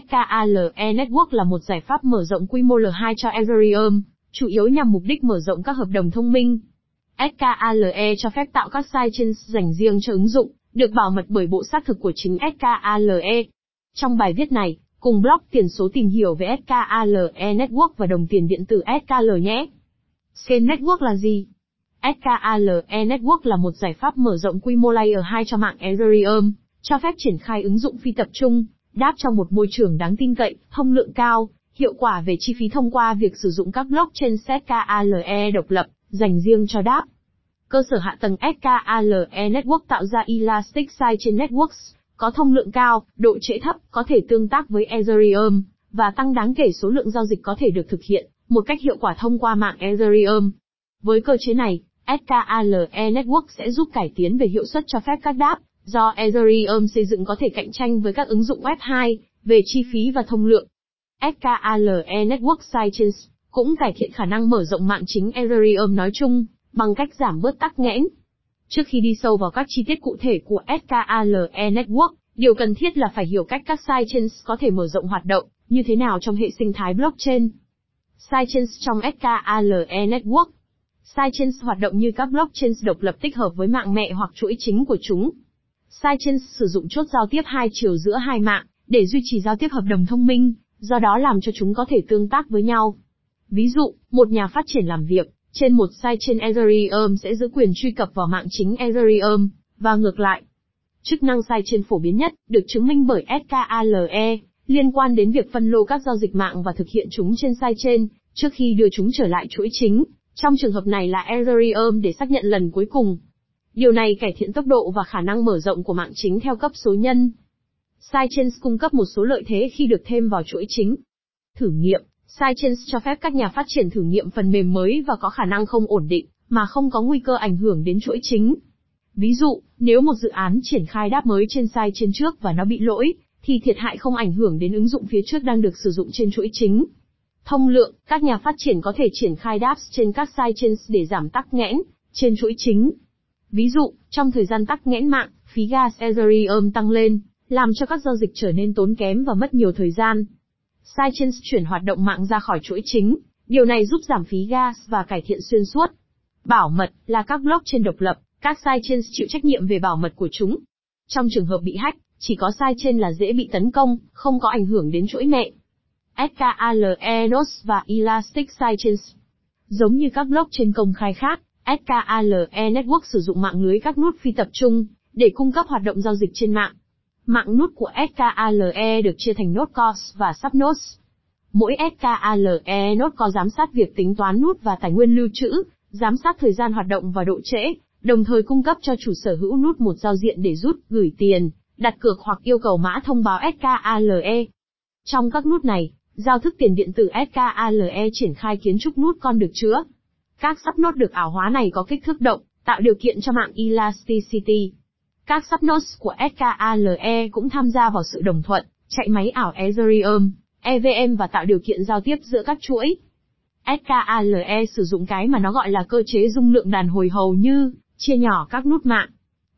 SKALE Network là một giải pháp mở rộng quy mô L2 cho Ethereum, chủ yếu nhằm mục đích mở rộng các hợp đồng thông minh. SKALE cho phép tạo các sidechains dành riêng cho ứng dụng, được bảo mật bởi bộ xác thực của chính SKALE. Trong bài viết này, cùng blog tiền số tìm hiểu về SKALE Network và đồng tiền điện tử SKL nhé. Scale Network là gì? SKALE Network là một giải pháp mở rộng quy mô Layer 2 cho mạng Ethereum, cho phép triển khai ứng dụng phi tập trung, đáp trong một môi trường đáng tin cậy, thông lượng cao, hiệu quả về chi phí thông qua việc sử dụng các blockchain SKALE độc lập, dành riêng cho đáp. Cơ sở hạ tầng SKALE Network tạo ra Elastic Sidechain Networks, có thông lượng cao, độ trễ thấp, có thể tương tác với Ethereum, và tăng đáng kể số lượng giao dịch có thể được thực hiện, một cách hiệu quả thông qua mạng Ethereum. Với cơ chế này, SKALE Network sẽ giúp cải tiến về hiệu suất cho phép các đáp, do Ethereum xây dựng có thể cạnh tranh với các ứng dụng Web2, về chi phí và thông lượng. SKALE Network Sciences cũng cải thiện khả năng mở rộng mạng chính Ethereum nói chung, bằng cách giảm bớt tắc nghẽn. Trước khi đi sâu vào các chi tiết cụ thể của SKALE Network, điều cần thiết là phải hiểu cách các sidechains có thể mở rộng hoạt động, như thế nào trong hệ sinh thái blockchain. Sidechains trong SKALE Network Sidechains hoạt động như các blockchains độc lập tích hợp với mạng mẹ hoặc chuỗi chính của chúng. Sidechains sử dụng chốt giao tiếp hai chiều giữa hai mạng, để duy trì giao tiếp hợp đồng thông minh, do đó làm cho chúng có thể tương tác với nhau. Ví dụ, một nhà phát triển làm việc, trên một sidechain Ethereum sẽ giữ quyền truy cập vào mạng chính Ethereum, và ngược lại. Chức năng sidechain phổ biến nhất, được chứng minh bởi SKALE, liên quan đến việc phân lô các giao dịch mạng và thực hiện chúng trên sidechain, trước khi đưa chúng trở lại chuỗi chính. Trong trường hợp này là Ethereum để xác nhận lần cuối cùng. Điều này cải thiện tốc độ và khả năng mở rộng của mạng chính theo cấp số nhân. Sidechains cung cấp một số lợi thế khi được thêm vào chuỗi chính. Thử nghiệm, Sidechains cho phép các nhà phát triển thử nghiệm phần mềm mới và có khả năng không ổn định, mà không có nguy cơ ảnh hưởng đến chuỗi chính. Ví dụ, nếu một dự án triển khai đáp mới trên sidechain trước và nó bị lỗi, thì thiệt hại không ảnh hưởng đến ứng dụng phía trước đang được sử dụng trên chuỗi chính. Thông lượng, các nhà phát triển có thể triển khai dApps trên các sidechains để giảm tắc nghẽn trên chuỗi chính. Ví dụ, trong thời gian tắc nghẽn mạng, phí gas Ethereum tăng lên, làm cho các giao dịch trở nên tốn kém và mất nhiều thời gian. Sidechains chuyển hoạt động mạng ra khỏi chuỗi chính, điều này giúp giảm phí gas và cải thiện xuyên suốt. Bảo mật là các blockchain độc lập, các sidechains chịu trách nhiệm về bảo mật của chúng. Trong trường hợp bị hack, chỉ có sidechain là dễ bị tấn công, không có ảnh hưởng đến chuỗi mẹ. SKALE Nodes và Elastic Sidechains. Giống như các blockchain công khai khác, SKALE Network sử dụng mạng lưới các nút phi tập trung để cung cấp hoạt động giao dịch trên mạng. Mạng nút của SKALE được chia thành nốt COS và subnodes. Mỗi SKALE nốt có giám sát việc tính toán nút và tài nguyên lưu trữ, giám sát thời gian hoạt động và độ trễ, đồng thời cung cấp cho chủ sở hữu nút một giao diện để rút, gửi tiền, đặt cược hoặc yêu cầu mã thông báo SKALE. Trong các nút này, giao thức tiền điện tử SKALE triển khai kiến trúc nút con được chứa. Các sắp nốt được ảo hóa này có kích thước động, tạo điều kiện cho mạng Elasticity. Các sắp nốt của SKALE cũng tham gia vào sự đồng thuận, chạy máy ảo Ethereum, EVM và tạo điều kiện giao tiếp giữa các chuỗi. SKALE sử dụng cái mà nó gọi là cơ chế dung lượng đàn hồi hầu như, chia nhỏ các nút mạng.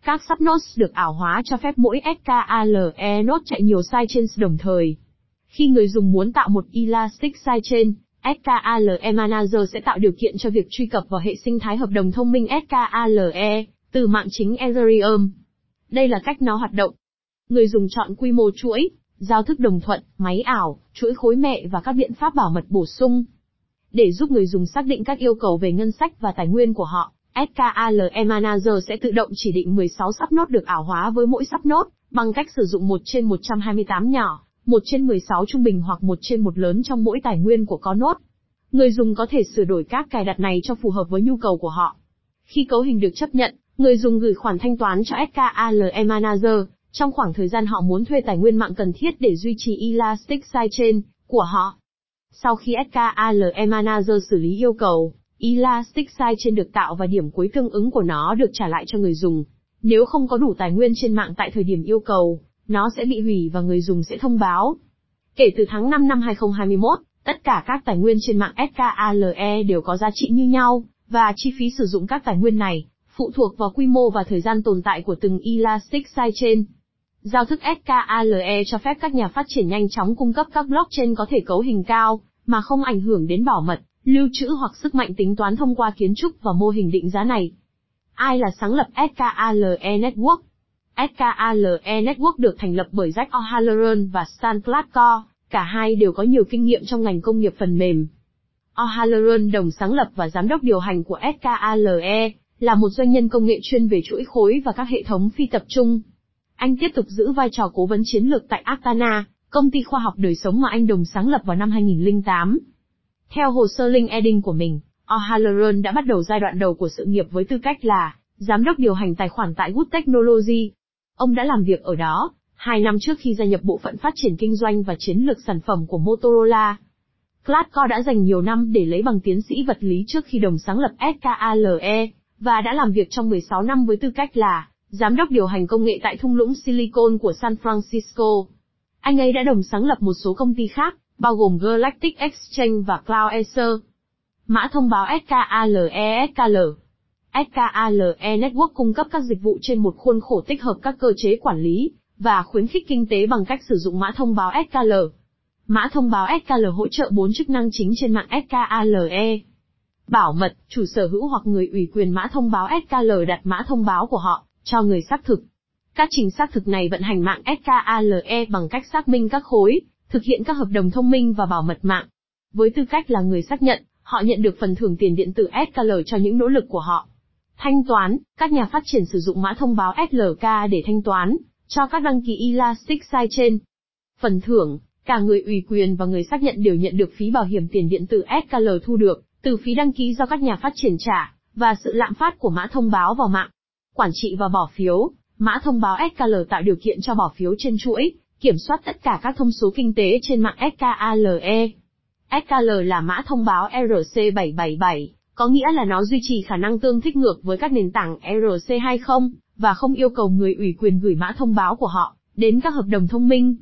Các subnodes được ảo hóa cho phép mỗi SKALE node chạy nhiều sidechains đồng thời. Khi người dùng muốn tạo một Elastic sidechain, SKALE Manager sẽ tạo điều kiện cho việc truy cập vào hệ sinh thái hợp đồng thông minh SKALE, từ mạng chính Ethereum. Đây là cách nó hoạt động. Người dùng chọn quy mô chuỗi, giao thức đồng thuận, máy ảo, chuỗi khối mẹ và các biện pháp bảo mật bổ sung. Để giúp người dùng xác định các yêu cầu về ngân sách và tài nguyên của họ, SKALE Manager sẽ tự động chỉ định 16 sắp nốt được ảo hóa với mỗi sắp nốt, bằng cách sử dụng 1 trên 128 nhỏ, 1 trên 16 trung bình hoặc 1 trên 1 lớn trong mỗi tài nguyên của có nốt. Người dùng có thể sửa đổi các cài đặt này cho phù hợp với nhu cầu của họ. Khi cấu hình được chấp nhận, Người dùng gửi khoản thanh toán cho SKALE Manager, trong khoảng thời gian họ muốn thuê tài nguyên mạng cần thiết để duy trì Elastic Sidechain của họ. Sau khi SKALE Manager xử lý yêu cầu, Elastic Sidechain được tạo và điểm cuối tương ứng của nó được trả lại cho người dùng. Nếu không có đủ tài nguyên trên mạng tại thời điểm yêu cầu, nó sẽ bị hủy và người dùng sẽ thông báo. Kể từ tháng 5 năm 2021, tất cả các tài nguyên trên mạng SKALE đều có giá trị như nhau, và chi phí sử dụng các tài nguyên này phụ thuộc vào quy mô và thời gian tồn tại của từng Elastic Sidechain. Giao thức SKALE cho phép các nhà phát triển nhanh chóng cung cấp các blockchain có thể cấu hình cao, mà không ảnh hưởng đến bảo mật, lưu trữ hoặc sức mạnh tính toán thông qua kiến trúc và mô hình định giá này. Ai là sáng lập SKALE Network? SKALE Network được thành lập bởi Jack O'Halloran và Stan Gladcore, cả hai đều có nhiều kinh nghiệm trong ngành công nghiệp phần mềm. O'Halloran đồng sáng lập và giám đốc điều hành của SKALE, là một doanh nhân công nghệ chuyên về chuỗi khối và các hệ thống phi tập trung. Anh tiếp tục giữ vai trò cố vấn chiến lược tại Actana, công ty khoa học đời sống mà anh đồng sáng lập vào năm 2008. Theo hồ sơ LinkedIn của mình, O'Halloran đã bắt đầu giai đoạn đầu của sự nghiệp với tư cách là giám đốc điều hành tài khoản tại Good Technology. Ông đã làm việc ở đó, hai năm trước khi gia nhập bộ phận phát triển kinh doanh và chiến lược sản phẩm của Motorola. Gladcore đã dành nhiều năm để lấy bằng tiến sĩ vật lý trước khi đồng sáng lập SKALE, và đã làm việc trong 16 năm với tư cách là giám đốc điều hành công nghệ tại thung lũng Silicon của San Francisco. Anh ấy đã đồng sáng lập một số công ty khác, bao gồm Galactic Exchange và Cloud Acer. Mã thông báo SKALE SKL SKALE Network cung cấp các dịch vụ trên một khuôn khổ tích hợp các cơ chế quản lý và khuyến khích kinh tế bằng cách sử dụng mã thông báo SKL. Mã thông báo SKL hỗ trợ bốn chức năng chính trên mạng SKALE. Bảo mật, chủ sở hữu hoặc người ủy quyền mã thông báo SKL đặt mã thông báo của họ cho người xác thực. Các trình xác thực này vận hành mạng SKALE bằng cách xác minh các khối, thực hiện các hợp đồng thông minh và bảo mật mạng. Với tư cách là người xác nhận, họ nhận được phần thưởng tiền điện tử SKL cho những nỗ lực của họ. Thanh toán, các nhà phát triển sử dụng mã thông báo SLK để thanh toán cho các đăng ký Elastic Site trên. Phần thưởng, cả người ủy quyền và người xác nhận đều nhận được phí bảo hiểm tiền điện tử SKL thu được từ phí đăng ký do các nhà phát triển trả và sự lạm phát của mã thông báo vào mạng. Quản trị và bỏ phiếu, mã thông báo SKL tạo điều kiện cho bỏ phiếu trên chuỗi, kiểm soát tất cả các thông số kinh tế trên mạng SKALE. SKL là mã thông báo RC777, có nghĩa là nó duy trì khả năng tương thích ngược với các nền tảng ERC20, và không yêu cầu người ủy quyền gửi mã thông báo của họ đến các hợp đồng thông minh.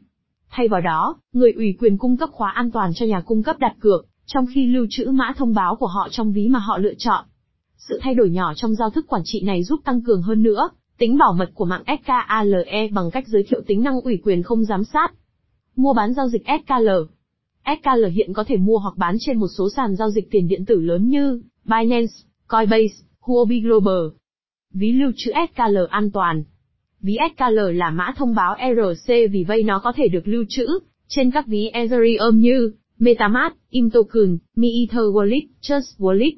Thay vào đó, người ủy quyền cung cấp khóa an toàn cho nhà cung cấp đặt cược, trong khi lưu trữ mã thông báo của họ trong ví mà họ lựa chọn. Sự thay đổi nhỏ trong giao thức quản trị này giúp tăng cường hơn nữa tính bảo mật của mạng SKALE bằng cách giới thiệu tính năng ủy quyền không giám sát. Mua bán giao dịch SKL SKL hiện có thể mua hoặc bán trên một số sàn giao dịch tiền điện tử lớn như Binance, Coinbase, Huobi Global. Ví lưu trữ SKL an toàn. Ví SKL là mã thông báo ERC vì vậy nó có thể được lưu trữ trên các ví Ethereum như MetaMask, Imtoken, MiEther Wallet, Trust Wallet.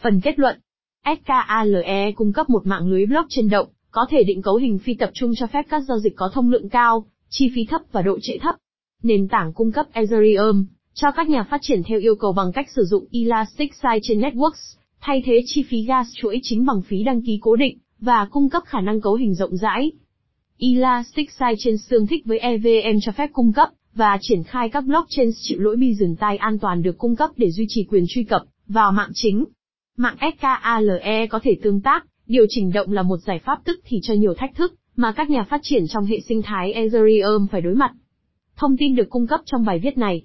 Phần kết luận SKALE cung cấp một mạng lưới blockchain động, có thể định cấu hình phi tập trung cho phép các giao dịch có thông lượng cao, chi phí thấp và độ trễ thấp. Nền tảng cung cấp Ethereum cho các nhà phát triển theo yêu cầu bằng cách sử dụng Elastic trên Networks, thay thế chi phí gas chuỗi chính bằng phí đăng ký cố định, và cung cấp khả năng cấu hình rộng rãi. Elastic trên tương thích với EVM cho phép cung cấp và triển khai các blockchain chịu lỗi Byzantine an toàn được cung cấp để duy trì quyền truy cập vào mạng chính. Mạng SKALE có thể tương tác, điều chỉnh động là một giải pháp tức thì cho nhiều thách thức mà các nhà phát triển trong hệ sinh thái Ethereum phải đối mặt. Thông tin được cung cấp trong bài viết này